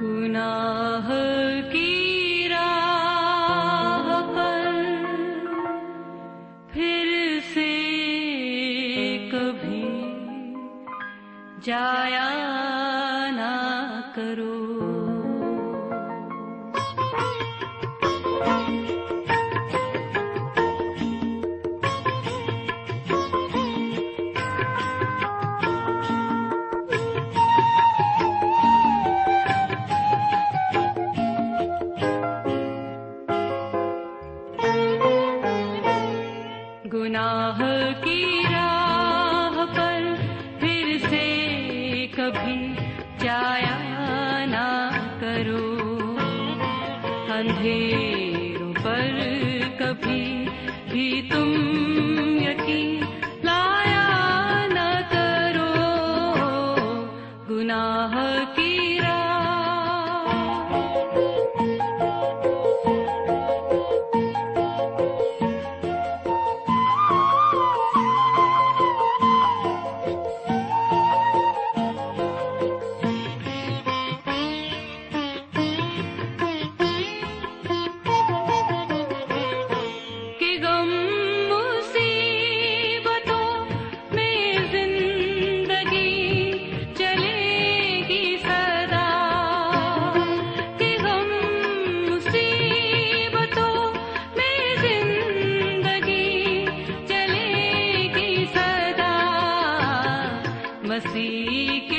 گناہ کی راہ پر پھر سے کبھی جایا کبھی جایا نہ کرو اندھیرے مسیح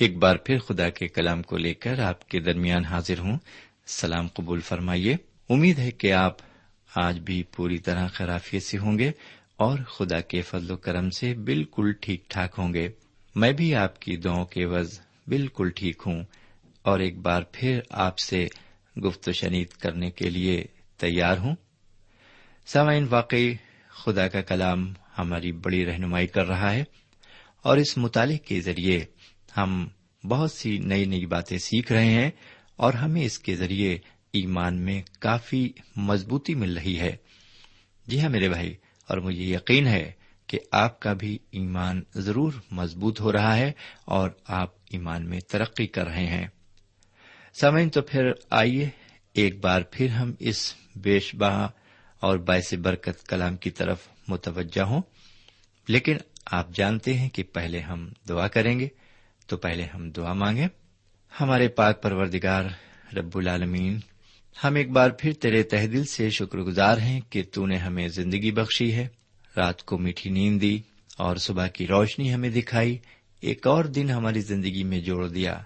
ایک بار پھر خدا کے کلام کو لے کر آپ کے درمیان حاضر ہوں۔ سلام قبول فرمائیے۔ امید ہے کہ آپ آج بھی پوری طرح خرافیت سے ہوں گے اور خدا کے فضل و کرم سے بالکل ٹھیک ٹھاک ہوں گے۔ میں بھی آپ کی دعاؤں کے وز بالکل ٹھیک ہوں۔ اور ایک بار پھر آپ سے گفت و شنید کرنے کے لیے تیار ہوں۔ سامعین، واقعی خدا کا کلام ہماری بڑی رہنمائی کر رہا ہے اور اس مطالعے کے ذریعے ہم بہت سی نئی نئی باتیں سیکھ رہے ہیں اور ہمیں اس کے ذریعے ایمان میں کافی مضبوطی مل رہی ہے۔ جی ہاں میرے بھائی، اور مجھے یقین ہے کہ آپ کا بھی ایمان ضرور مضبوط ہو رہا ہے اور آپ ایمان میں ترقی کر رہے ہیں۔ سمعین تو پھر آئیے ایک بار پھر ہم اس بیش بہا اور باعث برکت کلام کی طرف متوجہ ہوں۔ لیکن آپ جانتے ہیں کہ پہلے ہم دعا کریں گے۔ تو پہلے ہم دعا مانگیں۔ ہمارے پاک پروردگار رب العالمین، ہم ایک بار پھر تیرے تہ دل سے شکر گزار ہیں کہ تو نے ہمیں زندگی بخشی ہے، رات کو میٹھی نیند دی اور صبح کی روشنی ہمیں دکھائی، ایک اور دن ہماری زندگی میں جوڑ دیا،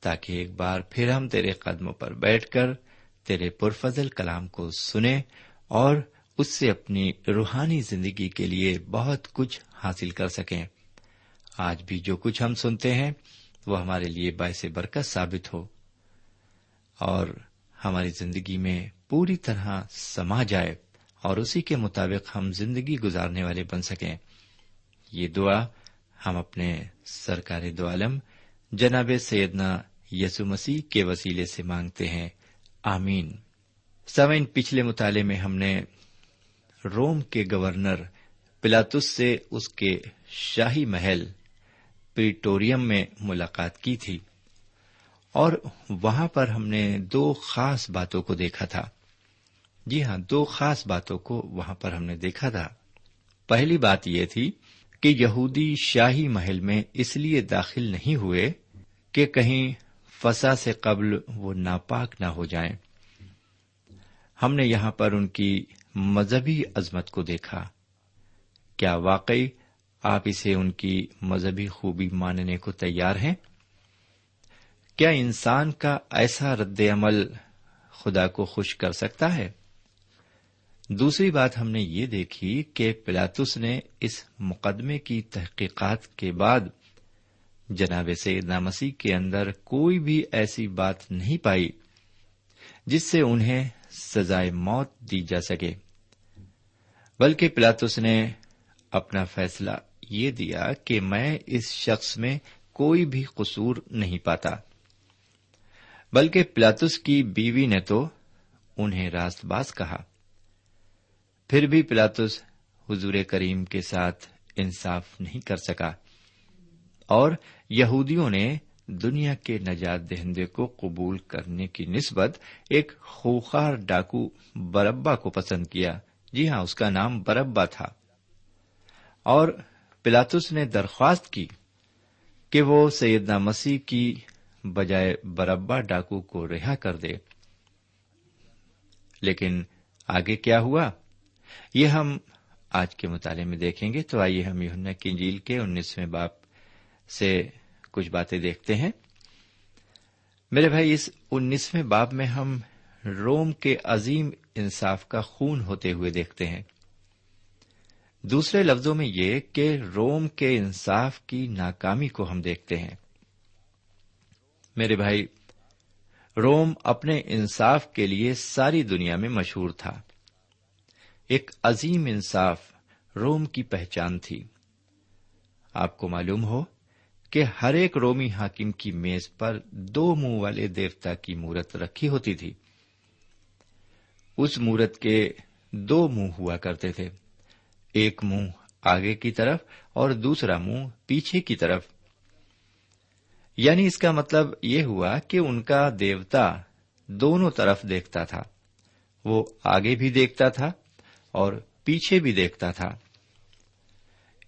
تاکہ ایک بار پھر ہم تیرے قدموں پر بیٹھ کر تیرے پرفضل کلام کو سنیں اور اس سے اپنی روحانی زندگی کے لیے بہت کچھ حاصل کر سکیں۔ آج بھی جو کچھ ہم سنتے ہیں، وہ ہمارے لیے باعث برکت ثابت ہو۔ اور ہماری زندگی میں پوری طرح سما جائے اور اسی کے مطابق ہم زندگی گزارنے والے بن سکیں۔ یہ دعا ہم اپنے سرکار دو عالم، جناب سیدنا یسو مسیح کے وسیلے سے مانگتے ہیں۔ آمین۔ سوئن پچھلے مطالعے میں ہم نے روم کے گورنر پلاتس سے اس کے شاہی محل پریٹوریم میں ملاقات کی تھی اور وہاں پر ہم نے دو خاص باتوں کو دیکھا تھا۔ جی ہاں دو خاص باتوں کو وہاں پر ہم نے دیکھا تھا۔ پہلی بات یہ تھی کہ یہودی شاہی محل میں اس لیے داخل نہیں ہوئے کہ کہیں فسا سے قبل وہ ناپاک نہ ہو جائیں۔ ہم نے یہاں پر ان کی مذہبی عظمت کو دیکھا۔ کیا واقعی آپ اسے ان کی مذہبی خوبی ماننے کو تیار ہیں؟ کیا انسان کا ایسا رد عمل خدا کو خوش کر سکتا ہے؟ دوسری بات ہم نے یہ دیکھی کہ پلاتس نے اس مقدمے کی تحقیقات کے بعد جناب سیدنا مسیح کے اندر کوئی بھی ایسی بات نہیں پائی جس سے انہیں سزائے موت دی جا سکے، بلکہ پلاتس نے اپنا فیصلہ یہ دیا کہ میں اس شخص میں کوئی بھی قصور نہیں پاتا۔ بلکہ پلاتس کی بیوی نے تو انہیں راست باز کہا۔ پھر بھی پلاتس حضور کریم کے ساتھ انصاف نہیں کر سکا۔ اور یہودیوں نے دنیا کے نجات دہندے کو قبول کرنے کی نسبت ایک خوخار ڈاکو بربا کو پسند کیا۔ جی ہاں اس کا نام بربا تھا۔ اور پلاتس نے درخواست کی کہ وہ سیدنا مسیح کی بجائے بربا ڈاکو کو رہا کر دے۔ لیکن آگے کیا ہوا؟ یہ ہم آج کے مطالعے میں دیکھیں گے۔ تو آئیے ہم یوننا کی انجیل کے انیسویں باپ سے کچھ باتیں دیکھتے ہیں۔ میرے بھائی، اس انیسویں باب میں ہم روم کے عظیم انصاف کا خون ہوتے ہوئے دیکھتے ہیں۔ دوسرے لفظوں میں یہ کہ روم کے انصاف کی ناکامی کو ہم دیکھتے ہیں۔ میرے بھائی، روم اپنے انصاف کے لیے ساری دنیا میں مشہور تھا۔ ایک عظیم انصاف روم کی پہچان تھی۔ آپ کو معلوم ہو کہ ہر ایک رومی حاکم کی میز پر دو منہ والے دیوتا کی مورت رکھی ہوتی تھی۔ اس مورت کے دو منہ ہوا کرتے تھے۔ ایک منہ آگے کی طرف اور دوسرا منہ پیچھے کی طرف۔ یعنی اس کا مطلب یہ ہوا کہ ان کا دیوتا دونوں طرف دیکھتا تھا۔ وہ آگے بھی دیکھتا تھا اور پیچھے بھی دیکھتا تھا۔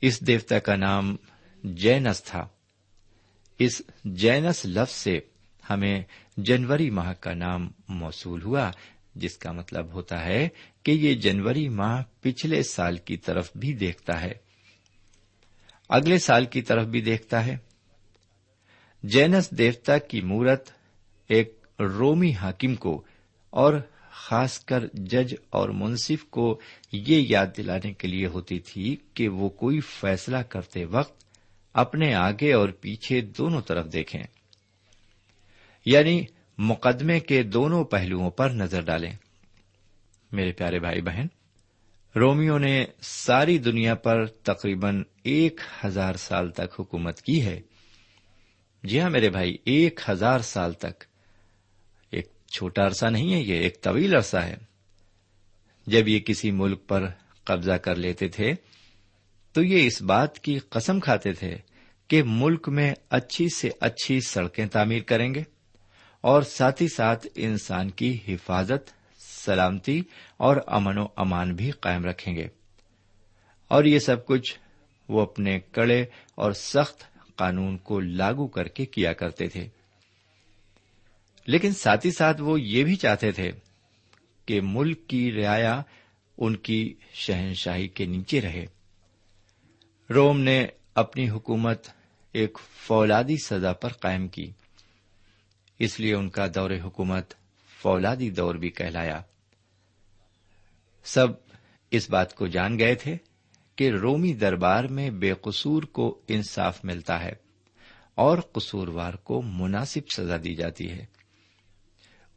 اس دیوتا کا نام جینس تھا۔ اس جینس لفظ سے ہمیں جنوری ماہ کا نام موصول ہوا، جس کا مطلب ہوتا ہے کہ یہ جنوری ماہ پچھلے سال کی طرف بھی دیکھتا ہے۔ اگلے سال کی طرف بھی دیکھتا ہے۔ جینس دیوتا کی مورت ایک رومی حاکم کو اور خاص کر جج اور منصف کو یہ یاد دلانے کے لیے ہوتی تھی کہ وہ کوئی فیصلہ کرتے وقت اپنے آگے اور پیچھے دونوں طرف دیکھیں یعنی مقدمے کے دونوں پہلوؤں پر نظر ڈالیں۔ میرے پیارے بھائی بہن رومیو نے ساری دنیا پر تقریباً ایک ہزار سال تک حکومت کی ہے۔ جی ہاں میرے بھائی، ایک ہزار سال تک۔ ایک چھوٹا عرصہ نہیں ہے، یہ ایک طویل عرصہ ہے۔ جب یہ کسی ملک پر قبضہ کر لیتے تھے، تو یہ اس بات کی قسم کھاتے تھے کہ ملک میں اچھی سے اچھی سڑکیں تعمیر کریں گے اور ساتھ ہی ساتھ انسان کی حفاظت سلامتی اور امن و امان بھی قائم رکھیں گے۔ اور یہ سب کچھ وہ اپنے کڑے اور سخت قانون کو لاگو کر کے کیا کرتے تھے۔ لیکن ساتھ ہی ساتھ وہ یہ بھی چاہتے تھے کہ ملک کی رعایا ان کی شہنشاہی کے نیچے رہے۔ روم نے اپنی حکومت ایک فولادی سزا پر قائم کی۔ اس لیے ان کا دور حکومت فولادی دور بھی کہلایا۔ سب اس بات کو جان گئے تھے کہ رومی دربار میں بے قصور کو انصاف ملتا ہے اور قصوروار کو مناسب سزا دی جاتی ہے۔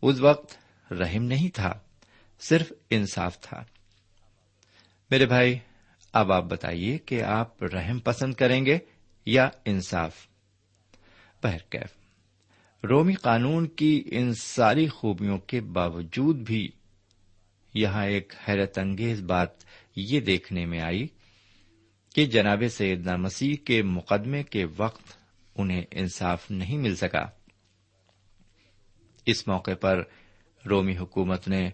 اس وقت رحم نہیں تھا، صرف انصاف تھا۔ میرے بھائی، اب آپ بتائیے کہ آپ رحم پسند کریں گے یا انصاف؟ رومی قانون کی ان ساری خوبیوں کے باوجود بھی یہاں ایک حیرت انگیز بات یہ دیکھنے میں آئی کہ جناب سیدنا مسیح کے مقدمے کے وقت انہیں انصاف نہیں مل سکا۔ اس موقع پر رومی حکومت نے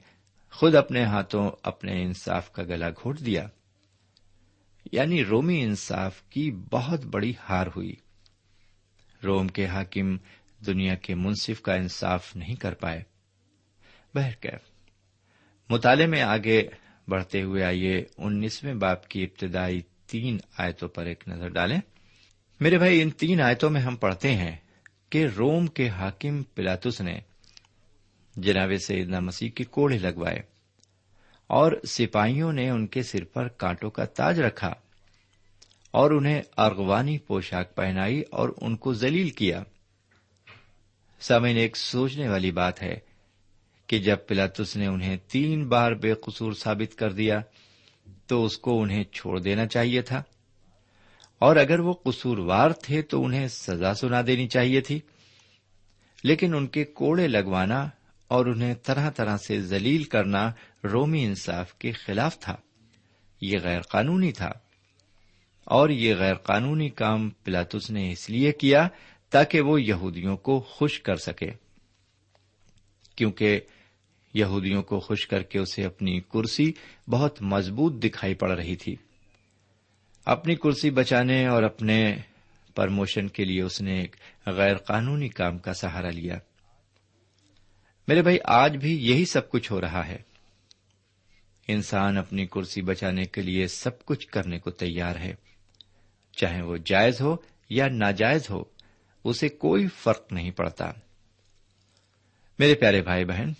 خود اپنے ہاتھوں اپنے انصاف کا گلا گھونٹ دیا۔ یعنی رومی انصاف کی بہت بڑی ہار ہوئی۔ روم کے حاکم دنیا کے منصف کا انصاف نہیں کر پائے۔ بہرکیف۔ مطالعے میں آگے بڑھتے ہوئے آئیے انیسویں باپ کی ابتدائی تین آیتوں پر ایک نظر ڈالیں۔ میرے بھائی، ان تین آیتوں میں ہم پڑھتے ہیں کہ روم کے حاکم پلاتس نے جناب سیدنا مسیح کے کوڑے لگوائے اور سپاہیوں نے ان کے سر پر کانٹوں کا تاج رکھا اور انہیں ارغوانی پوشاک پہنائی اور ان کو زلیل کیا۔ سمن ایک سوچنے والی بات ہے کہ جب پلاتس نے انہیں تین بار بے قصور ثابت کر دیا تو اس کو انہیں چھوڑ دینا چاہیے تھا۔ اور اگر وہ قصوروار تھے تو انہیں سزا سنا دینی چاہیے تھی۔ لیکن ان کے کوڑے لگوانا اور انہیں طرح طرح سے ذلیل کرنا رومی انصاف کے خلاف تھا۔ یہ غیر قانونی تھا۔ اور یہ غیر قانونی کام پلاتس نے اس لیے کیا تاکہ وہ یہودیوں کو خوش کر سکے۔ کیونکہ یہودیوں کو خوش کر کے اسے اپنی کرسی بہت مضبوط دکھائی پڑ رہی تھی۔ اپنی کرسی بچانے اور اپنے پرموشن کے لیے اس نے ایک غیر قانونی کام کا سہارا لیا۔ میرے بھائی، آج بھی یہی سب کچھ ہو رہا ہے۔ انسان اپنی کرسی بچانے کے لیے سب کچھ کرنے کو تیار ہے۔ چاہے وہ جائز ہو یا ناجائز ہو، اسے کوئی فرق نہیں پڑتا۔ میرے پیارے بھائی بہن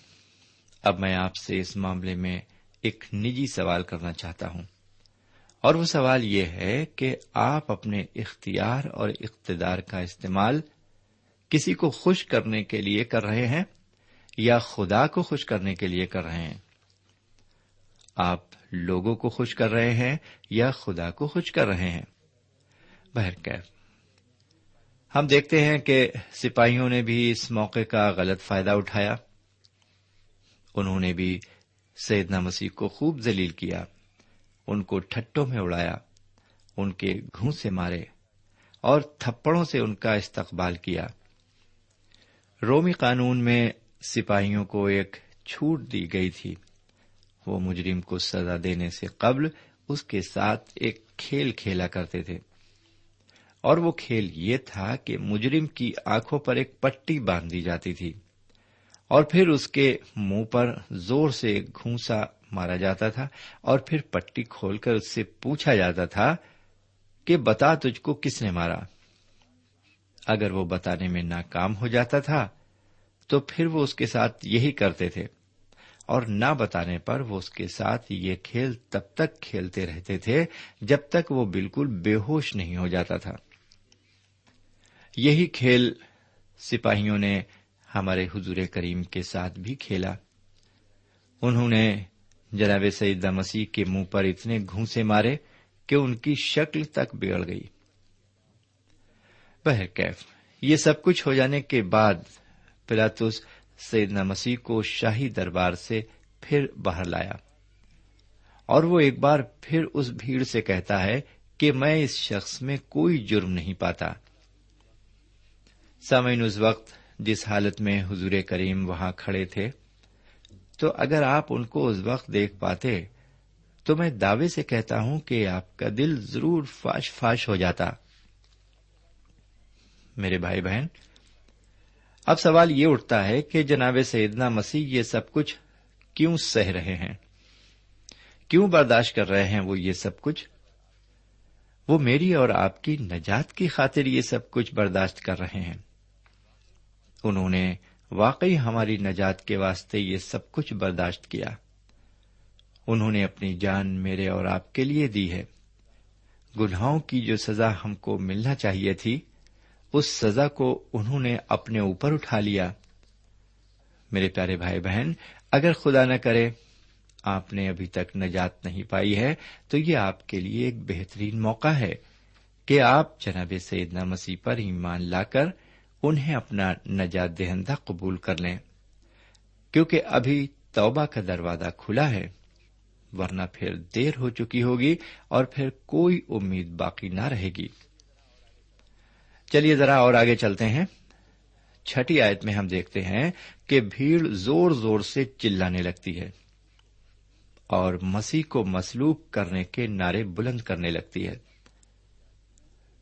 اب میں آپ سے اس معاملے میں ایک نجی سوال کرنا چاہتا ہوں۔ اور وہ سوال یہ ہے کہ آپ اپنے اختیار اور اقتدار کا استعمال کسی کو خوش کرنے کے لیے کر رہے ہیں یا خدا کو خوش کرنے کے لیے کر رہے ہیں؟ آپ لوگوں کو خوش کر رہے ہیں یا خدا کو خوش کر رہے ہیں؟ بہرکیف ہم دیکھتے ہیں کہ سپاہیوں نے بھی اس موقع کا غلط فائدہ اٹھایا۔ انہوں نے بھی سیدنا مسیح کو خوب ذلیل کیا، ان کو ٹھٹوں میں اڑایا، ان کے گھونسے مارے اور تھپڑوں سے ان کا استقبال کیا۔ رومی قانون میں سپاہیوں کو ایک چھوٹ دی گئی تھی۔ وہ مجرم کو سزا دینے سے قبل اس کے ساتھ ایک کھیل کھیلا کرتے تھے۔ اور وہ کھیل یہ تھا کہ مجرم کی آنکھوں پر ایک پٹی باندھ دی جاتی تھی۔ اور پھر اس کے منہ پر زور سے ایک گھونسا مارا جاتا تھا اور پھر پٹی کھول کر اس سے پوچھا جاتا تھا کہ بتا تجھ کو کس نے مارا؟ اگر وہ بتانے میں ناکام ہو جاتا تھا تو پھر وہ اس کے ساتھ یہی کرتے تھے اور نہ بتانے پر وہ اس کے ساتھ یہ کھیل تب تک کھیلتے رہتے تھے جب تک وہ بالکل بے ہوش نہیں ہو جاتا تھا۔ یہی کھیل سپاہیوں نے ہمارے حضور کریم کے ساتھ بھی کھیلا۔ انہوں نے جناب سیدہ مسیح کے منہ پر اتنے گھونسے مارے کہ ان کی شکل تک بگڑ گئی۔ بہرکیف یہ سب کچھ ہو جانے کے بعد پلاتس سیدنا مسیح کو شاہی دربار سے پھر باہر لایا۔ اور وہ ایک بار پھر اس بھیڑ سے کہتا ہے کہ میں اس شخص میں کوئی جرم نہیں پاتا۔ سامعین، اس وقت جس حالت میں حضور کریم وہاں کھڑے تھے، تو اگر آپ ان کو اس وقت دیکھ پاتے، تو میں دعوے سے کہتا ہوں کہ آپ کا دل ضرور فاش فاش ہو جاتا۔ میرے بھائی بہن، اب سوال یہ اٹھتا ہے کہ جناب سیدنا مسیح یہ سب کچھ کیوں سہ رہے ہیں؟ کیوں برداشت کر رہے ہیں وہ یہ سب کچھ؟ وہ میری اور آپ کی نجات کی خاطر یہ سب کچھ برداشت کر رہے ہیں۔ انہوں نے واقعی ہماری نجات کے واسطے یہ سب کچھ برداشت کیا۔ انہوں نے اپنی جان میرے اور آپ کے لیے دی ہے۔ گناہوں کی جو سزا ہم کو ملنا چاہیے تھی، اس سزا کو انہوں نے اپنے اوپر اٹھا لیا۔ میرے پیارے بھائی بہن، اگر خدا نہ کرے، آپ نے ابھی تک نجات نہیں پائی ہے، تو یہ آپ کے لیے ایک بہترین موقع ہے کہ آپ جناب سیدنا مسیح پر ایمان لا کر انہیں اپنا نجات دہندہ قبول کر لیں۔ کیونکہ ابھی توبہ کا دروازہ کھلا ہے، ورنہ پھر دیر ہو چکی ہوگی اور پھر کوئی امید باقی نہ رہے گی۔ چلیے ذرا اور آگے چلتے ہیں۔ چھٹی آیت میں ہم دیکھتے ہیں کہ بھیڑ زور زور سے چلانے لگتی ہے اور مسیح کو مسلوب کرنے کے نعرے بلند کرنے لگتی ہے۔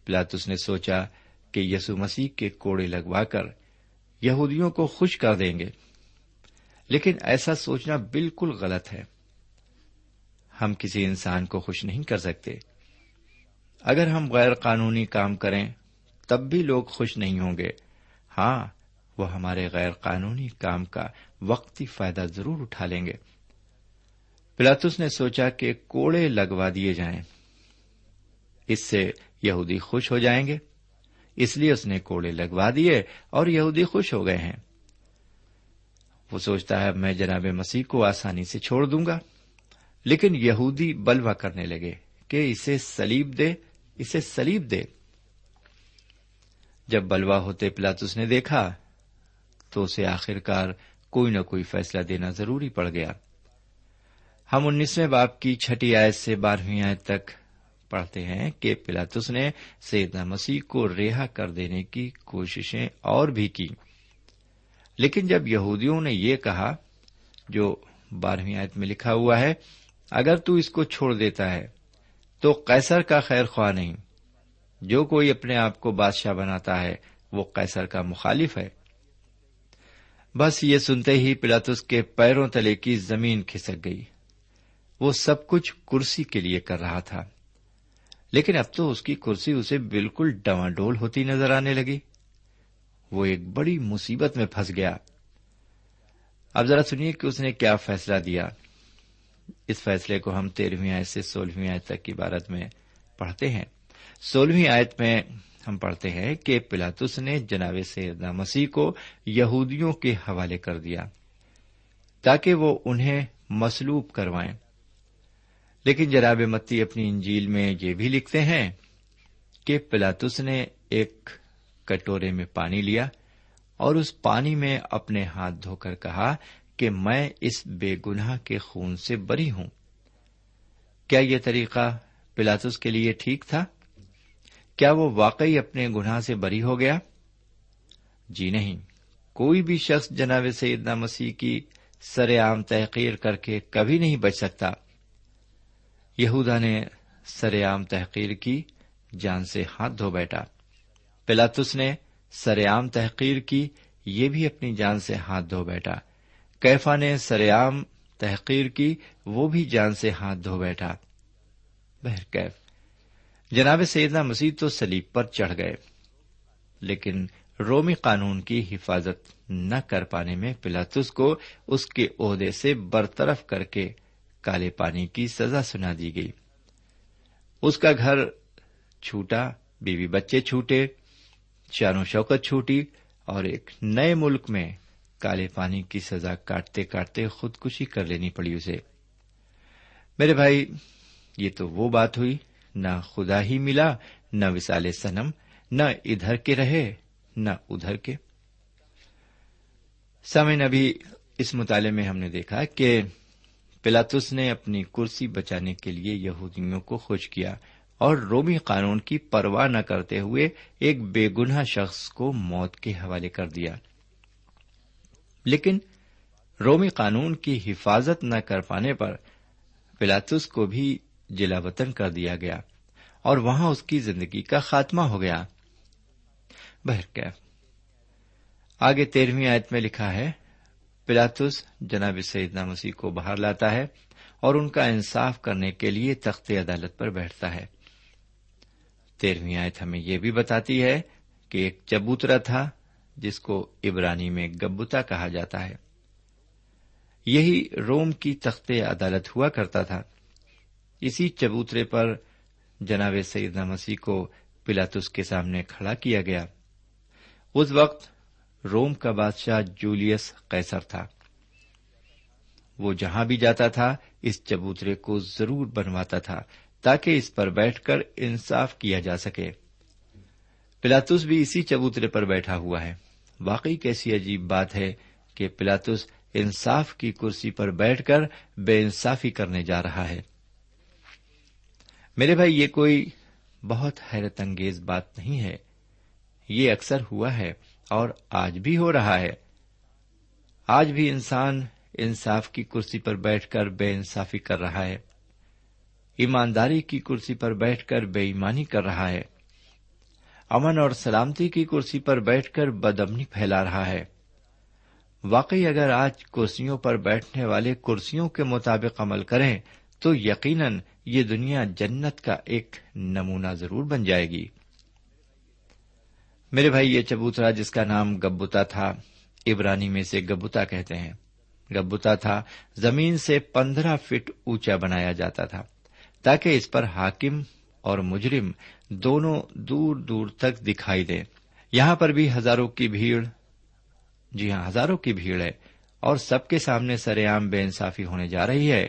پلاتس نے سوچا کہ یسو مسیح کے کوڑے لگوا کر یہودیوں کو خوش کر دیں گے۔ لیکن ایسا سوچنا بالکل غلط ہے۔ ہم کسی انسان کو خوش نہیں کر سکتے۔ اگر ہم غیر قانونی کام کریں، تب بھی لوگ خوش نہیں ہوں گے۔ ہاں وہ ہمارے غیر قانونی کام کا وقتی فائدہ ضرور اٹھا لیں گے۔ پلاتس نے سوچا کہ کوڑے لگوا دیے جائیں۔ اس سے یہودی خوش ہو جائیں گے۔ اس لیے اس نے کوڑے لگوا دیے اور یہودی خوش ہو گئے ہیں۔ وہ سوچتا ہے، میں جناب مسیح کو آسانی سے چھوڑ دوں گا۔ لیکن یہودی بلوا کرنے لگے کہ اسے سلیب دے، اسے سلیب دے۔ جب بلوا ہوتے پلاتس نے دیکھا، تو اسے آخرکار کوئی نہ کوئی فیصلہ دینا ضروری پڑ گیا۔ ہم انیسویں باپ کی چھٹی آیت سے بارہویں آیت تک پڑھتے ہیں کہ پلاتس نے سیدنا مسیح کو رہا کر دینے کی کوششیں اور بھی کی۔ لیکن جب یہودیوں نے یہ کہا، جو بارہویں آیت میں لکھا ہوا ہے، اگر تو اس کو چھوڑ دیتا ہے، تو قیصر کا خیر خواہ نہیں۔ جو کوئی اپنے آپ کو بادشاہ بناتا ہے، وہ قیصر کا مخالف ہے۔ بس یہ سنتے ہی پلاتس کے پیروں تلے کی زمین کھسک گئی۔ وہ سب کچھ کرسی کے لیے کر رہا تھا۔ لیکن اب تو اس کی کرسی اسے بالکل ڈواں ڈول ہوتی نظر آنے لگی۔ وہ ایک بڑی مصیبت میں پھنس گیا۔ اب ذرا سنیے کہ اس نے کیا فیصلہ دیا۔ اس فیصلے کو ہم تیرہویں آئے سے سولہویں آئے تک کی بارت میں پڑھتے ہیں۔ سولہویں آیت میں ہم پڑھتے ہیں کہ پلاتس نے جناب سیدنا مسیح کو یہودیوں کے حوالے کر دیا تاکہ وہ انہیں مسلوب کروائیں۔ لیکن جناب متی اپنی انجیل میں یہ بھی لکھتے ہیں کہ پلاتس نے ایک کٹورے میں پانی لیا اور اس پانی میں اپنے ہاتھ دھو کر کہا کہ میں اس بے گناہ کے خون سے بری ہوں۔ کیا یہ طریقہ پلاتس کے لیے ٹھیک تھا؟ کیا وہ واقعی اپنے گناہ سے بری ہو گیا؟ جی نہیں۔ کوئی بھی شخص جناب سیدنا مسیح کی سر عام تحقیر کر کے کبھی نہیں بچ سکتا۔ یہودا نے سر عام تحقیر کی، جان سے ہاتھ دھو بیٹھا۔ پلاتس نے سریام تحقیر کی، یہ بھی اپنی جان سے ہاتھ دھو بیٹھا۔ کیفا نے سریام تحقیر کی، وہ بھی جان سے ہاتھ دھو بیٹھا۔ بہرکیف جناب سیدنا مسیح تو سلیب پر چڑھ گئے، لیکن رومی قانون کی حفاظت نہ کر پانے میں پلاتس کو اس کے عہدے سے برطرف کر کے کالے پانی کی سزا سنا دی گئی۔ اس کا گھر چھوٹا، بیوی بچے چھوٹے، شان و شوکت چھوٹی اور ایک نئے ملک میں کالے پانی کی سزا کاٹتے کاٹتے خودکشی کر لینی پڑی اسے۔ میرے بھائی، یہ تو وہ بات ہوئی۔ نہ خدا ہی ملا، نہ وسال سنم نہ ادھر کے رہے، نہ ادھر کے۔ سمن ابھی اس مطالعے میں ہم نے دیکھا کہ پلاتس نے اپنی کرسی بچانے کے لیے یہودیوں کو خوش کیا اور رومی قانون کی پرواہ نہ کرتے ہوئے ایک بے گناہ شخص کو موت کے حوالے کر دیا۔ لیکن رومی قانون کی حفاظت نہ کر پانے پر پلاتس کو بھی جلا وطن کر دیا گیا اور وہاں اس کی زندگی کا خاتمہ ہو گیا۔ آگے تیرہویں آیت میں لکھا ہے پلاتس جناب سیدنا مسیح کو باہر لاتا ہے اور ان کا انصاف کرنے کے لیے تخت عدالت پر بیٹھتا ہے۔ تیرہویں آیت ہمیں یہ بھی بتاتی ہے کہ ایک چبوترا تھا جس کو ابرانی میں گبتا کہا جاتا ہے۔ یہی روم کی تخت عدالت ہوا کرتا تھا۔ اسی چبوترے پر جناب سیدنا مسیح کو پلاتس کے سامنے کھڑا کیا گیا۔ اس وقت روم کا بادشاہ جولیس قیصر تھا۔ وہ جہاں بھی جاتا تھا، اس چبوترے کو ضرور بنواتا تھا تاکہ اس پر بیٹھ کر انصاف کیا جا سکے۔ پلاتس بھی اسی چبوترے پر بیٹھا ہوا ہے۔ واقعی کیسی عجیب بات ہے کہ پلاتس انصاف کی کرسی پر بیٹھ کر بے انصافی کرنے جا رہا ہے۔ میرے بھائی، یہ کوئی بہت حیرت انگیز بات نہیں ہے۔ یہ اکثر ہوا ہے۔ اور آج بھی ہو رہا ہے۔ آج بھی انسان انصاف کی کرسی پر بیٹھ کر بے انصافی کر رہا ہے۔ ایمانداری کی کرسی پر بیٹھ کر بے ایمانی کر رہا ہے۔ امن اور سلامتی کی کرسی پر بیٹھ کر بدمنی پھیلا رہا ہے۔ واقعی اگر آج کرسیوں پر بیٹھنے والے کرسیوں کے مطابق عمل کریں، تو یقیناً یہ دنیا جنت کا ایک نمونہ ضرور بن جائے گی۔ میرے بھائی، یہ چبوترا جس کا نام گبتا تھا ابرانی میں سے گبتا کہتے ہیں۔ گبتا تھا، زمین سے پندرہ فٹ اونچا بنایا جاتا تھا، تاکہ اس پر حاکم اور مجرم دونوں دور دور تک دکھائی دیں۔ یہاں پر بھی ہزاروں کی بھیڑ جی ہاں ہزاروں کی بھیڑ ہے اور سب کے سامنے سر عام بے انصافی ہونے جا رہی ہے۔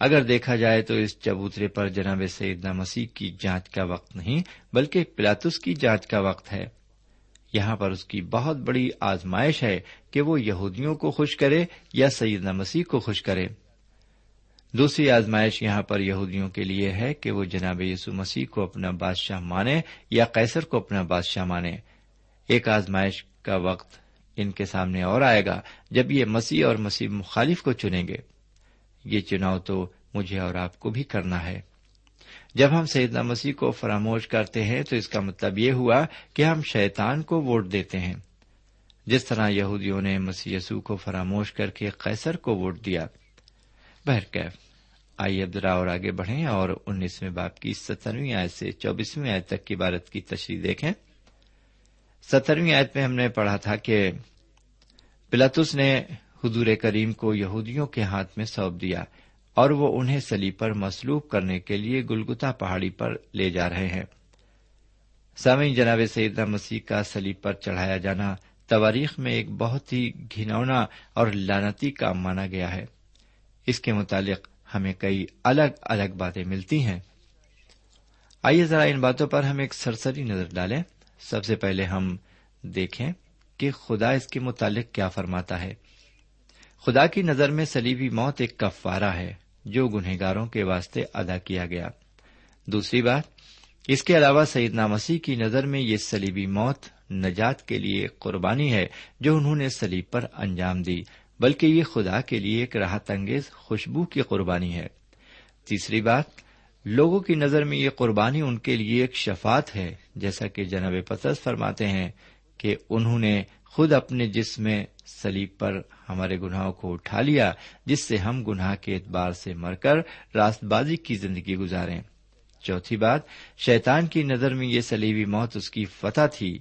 اگر دیکھا جائے تو اس چبوترے پر جناب سیدنا مسیح کی جانچ کا وقت نہیں، بلکہ پلاتس کی جانچ کا وقت ہے۔ یہاں پر اس کی بہت بڑی آزمائش ہے کہ وہ یہودیوں کو خوش کرے یا سیدنا مسیح کو خوش کرے۔ دوسری آزمائش یہاں پر یہودیوں کے لیے ہے کہ وہ جناب یسو مسیح کو اپنا بادشاہ مانے یا قیصر کو اپنا بادشاہ مانے۔ ایک آزمائش کا وقت ان کے سامنے اور آئے گا جب یہ مسیح اور مسیح مخالف کو چنیں گے۔ یہ چناؤ تو مجھے اور آپ کو بھی کرنا ہے۔ جب ہم سیدنا مسیح کو فراموش کرتے ہیں تو اس کا مطلب یہ ہوا کہ ہم شیطان کو ووٹ دیتے ہیں۔ جس طرح یہودیوں نے مسی کو فراموش کر کے قیصر کو ووٹ دیا۔ بہرکیف، آئیے ابدرا اور آگے بڑھیں اور انیسویں باپ کی سترویں آیت سے چوبیسویں آیت تک کی بارت کی تشریح دیکھیں۔ سترویں آیت میں ہم نے پڑھا تھا کہ پلاتس نے حضور کریم کو یہودیوں کے ہاتھ میں سونپ دیا اور وہ انہیں سلی پر مسلوب کرنے کے لیے گلگتا پہاڑی پر لے جا رہے ہیں۔ سامعین، جناب سیدہ مسیح کا سلیب پر چڑھایا جانا تواریخ میں ایک بہت ہی گھنونا اور لانتی کام مانا گیا ہے۔ اس کے متعلق ہمیں کئی الگ الگ باتیں ملتی ہیں۔ آئیے ذرا ان باتوں پر ہم ایک سرسری نظر ڈالیں۔ سب سے پہلے ہم دیکھیں کہ خدا اس کے متعلق کیا فرماتا ہے۔ خدا کی نظر میں سلیبی موت ایک کفارہ ہے جو گنہگاروں کے واسطے ادا کیا گیا۔ دوسری بات، اس کے علاوہ سیدنا مسیح کی نظر میں یہ سلیبی موت نجات کے لیے قربانی ہے جو انہوں نے سلیب پر انجام دی، بلکہ یہ خدا کے لیے ایک راحت انگیز خوشبو کی قربانی ہے۔ تیسری بات، لوگوں کی نظر میں یہ قربانی ان کے لیے ایک شفات ہے، جیسا کہ جناب پتس فرماتے ہیں کہ انہوں نے خود اپنے جسم میں سلیب پر ہمارے گناہوں کو اٹھا لیا، جس سے ہم گناہ کے اعتبار سے مر کر راست بازی کی زندگی گزاریں۔ چوتھی بات، شیطان کی نظر میں یہ سلیبی موت اس کی فتح تھی،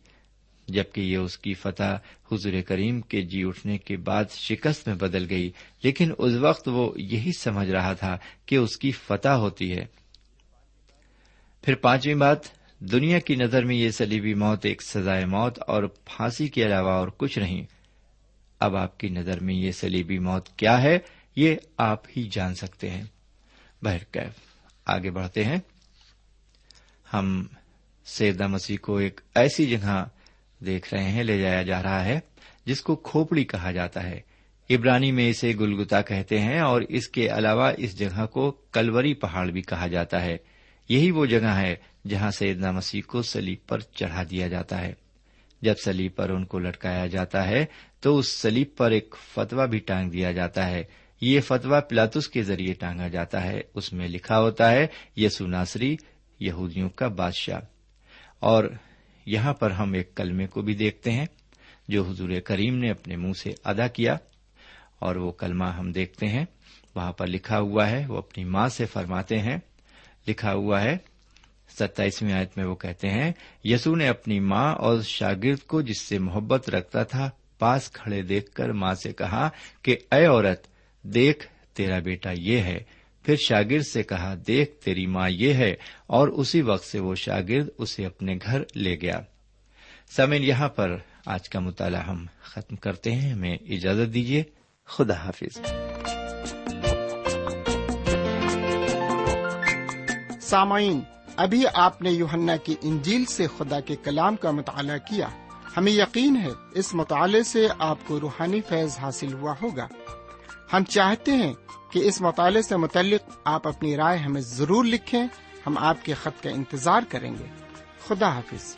جبکہ یہ اس کی فتح حضور کریم کے جی اٹھنے کے بعد شکست میں بدل گئی۔ لیکن اس وقت وہ یہی سمجھ رہا تھا کہ اس کی فتح ہوتی ہے۔ پھر پانچویں بات، دنیا کی نظر میں یہ سلیبی موت ایک سزائے موت اور پھانسی کے علاوہ اور کچھ نہیں۔ اب آپ کی نظر میں یہ سلیبی موت کیا ہے یہ آپ ہی جان سکتے ہیں۔ بہرکیف آگے بڑھتے ہیں۔ ہم سیدہ مسیح کو ایک ایسی جگہ دیکھ رہے ہیں، لے جایا جا رہا ہے، جس کو کھوپڑی کہا جاتا ہے۔ عبرانی میں اسے گلگتا کہتے ہیں اور اس کے علاوہ اس جگہ کو کلوری پہاڑ بھی کہا جاتا ہے۔ یہی وہ جگہ ہے جہاں سیدنا مسیح کو سلیب پر چڑھا دیا جاتا ہے۔ جب سلیب پر ان کو لٹکایا جاتا ہے تو اس سلیب پر ایک فتوا بھی ٹانگ دیا جاتا ہے۔ یہ فتوا پلاتس کے ذریعے ٹانگا جاتا ہے۔ اس میں لکھا ہوتا ہے، یسو ناصری، یہودیوں کا بادشاہ۔ اور یہاں پر ہم ایک کلمے کو بھی دیکھتے ہیں، جو حضور کریم نے اپنے منہ سے ادا کیا۔ اور وہ کلمہ ہم دیکھتے ہیں، وہاں پر لکھا ہوا ہے، وہ اپنی ماں سے فرماتے ہیں۔ لکھا ہوا ہے، ستائیسویں آیت میں وہ کہتے ہیں، یسو نے اپنی ماں اور شاگرد کو جس سے محبت رکھتا تھا پاس کھڑے دیکھ کر ماں سے کہا کہ اے عورت، دیکھ تیرا بیٹا یہ ہے۔ پھر شاگرد سے کہا، دیکھ تیری ماں یہ ہے۔ اور اسی وقت سے وہ شاگرد اسے اپنے گھر لے گیا۔ سمین یہاں پر آج کا مطالعہ ہم ختم کرتے ہیں۔ ہمیں اجازت دیجیے خدا حافظ۔ سامعین، ابھی آپ نے یوہنا کی انجیل سے خدا کے کلام کا مطالعہ کیا۔ ہمیں یقین ہے اس مطالعے سے آپ کو روحانی فیض حاصل ہوا ہوگا۔ ہم چاہتے ہیں کہ اس مطالعے سے متعلق آپ اپنی رائے ہمیں ضرور لکھیں، ہم آپ کے خط کا انتظار کریں گے۔ خدا حافظ۔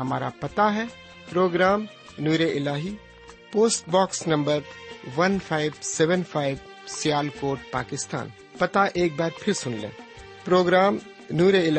ہمارا پتا ہے، پروگرام نور ال post box number one five seven five Sialkot, Pakistan. پتا ایک بار پھر سن لیں۔ پروگرام نور ال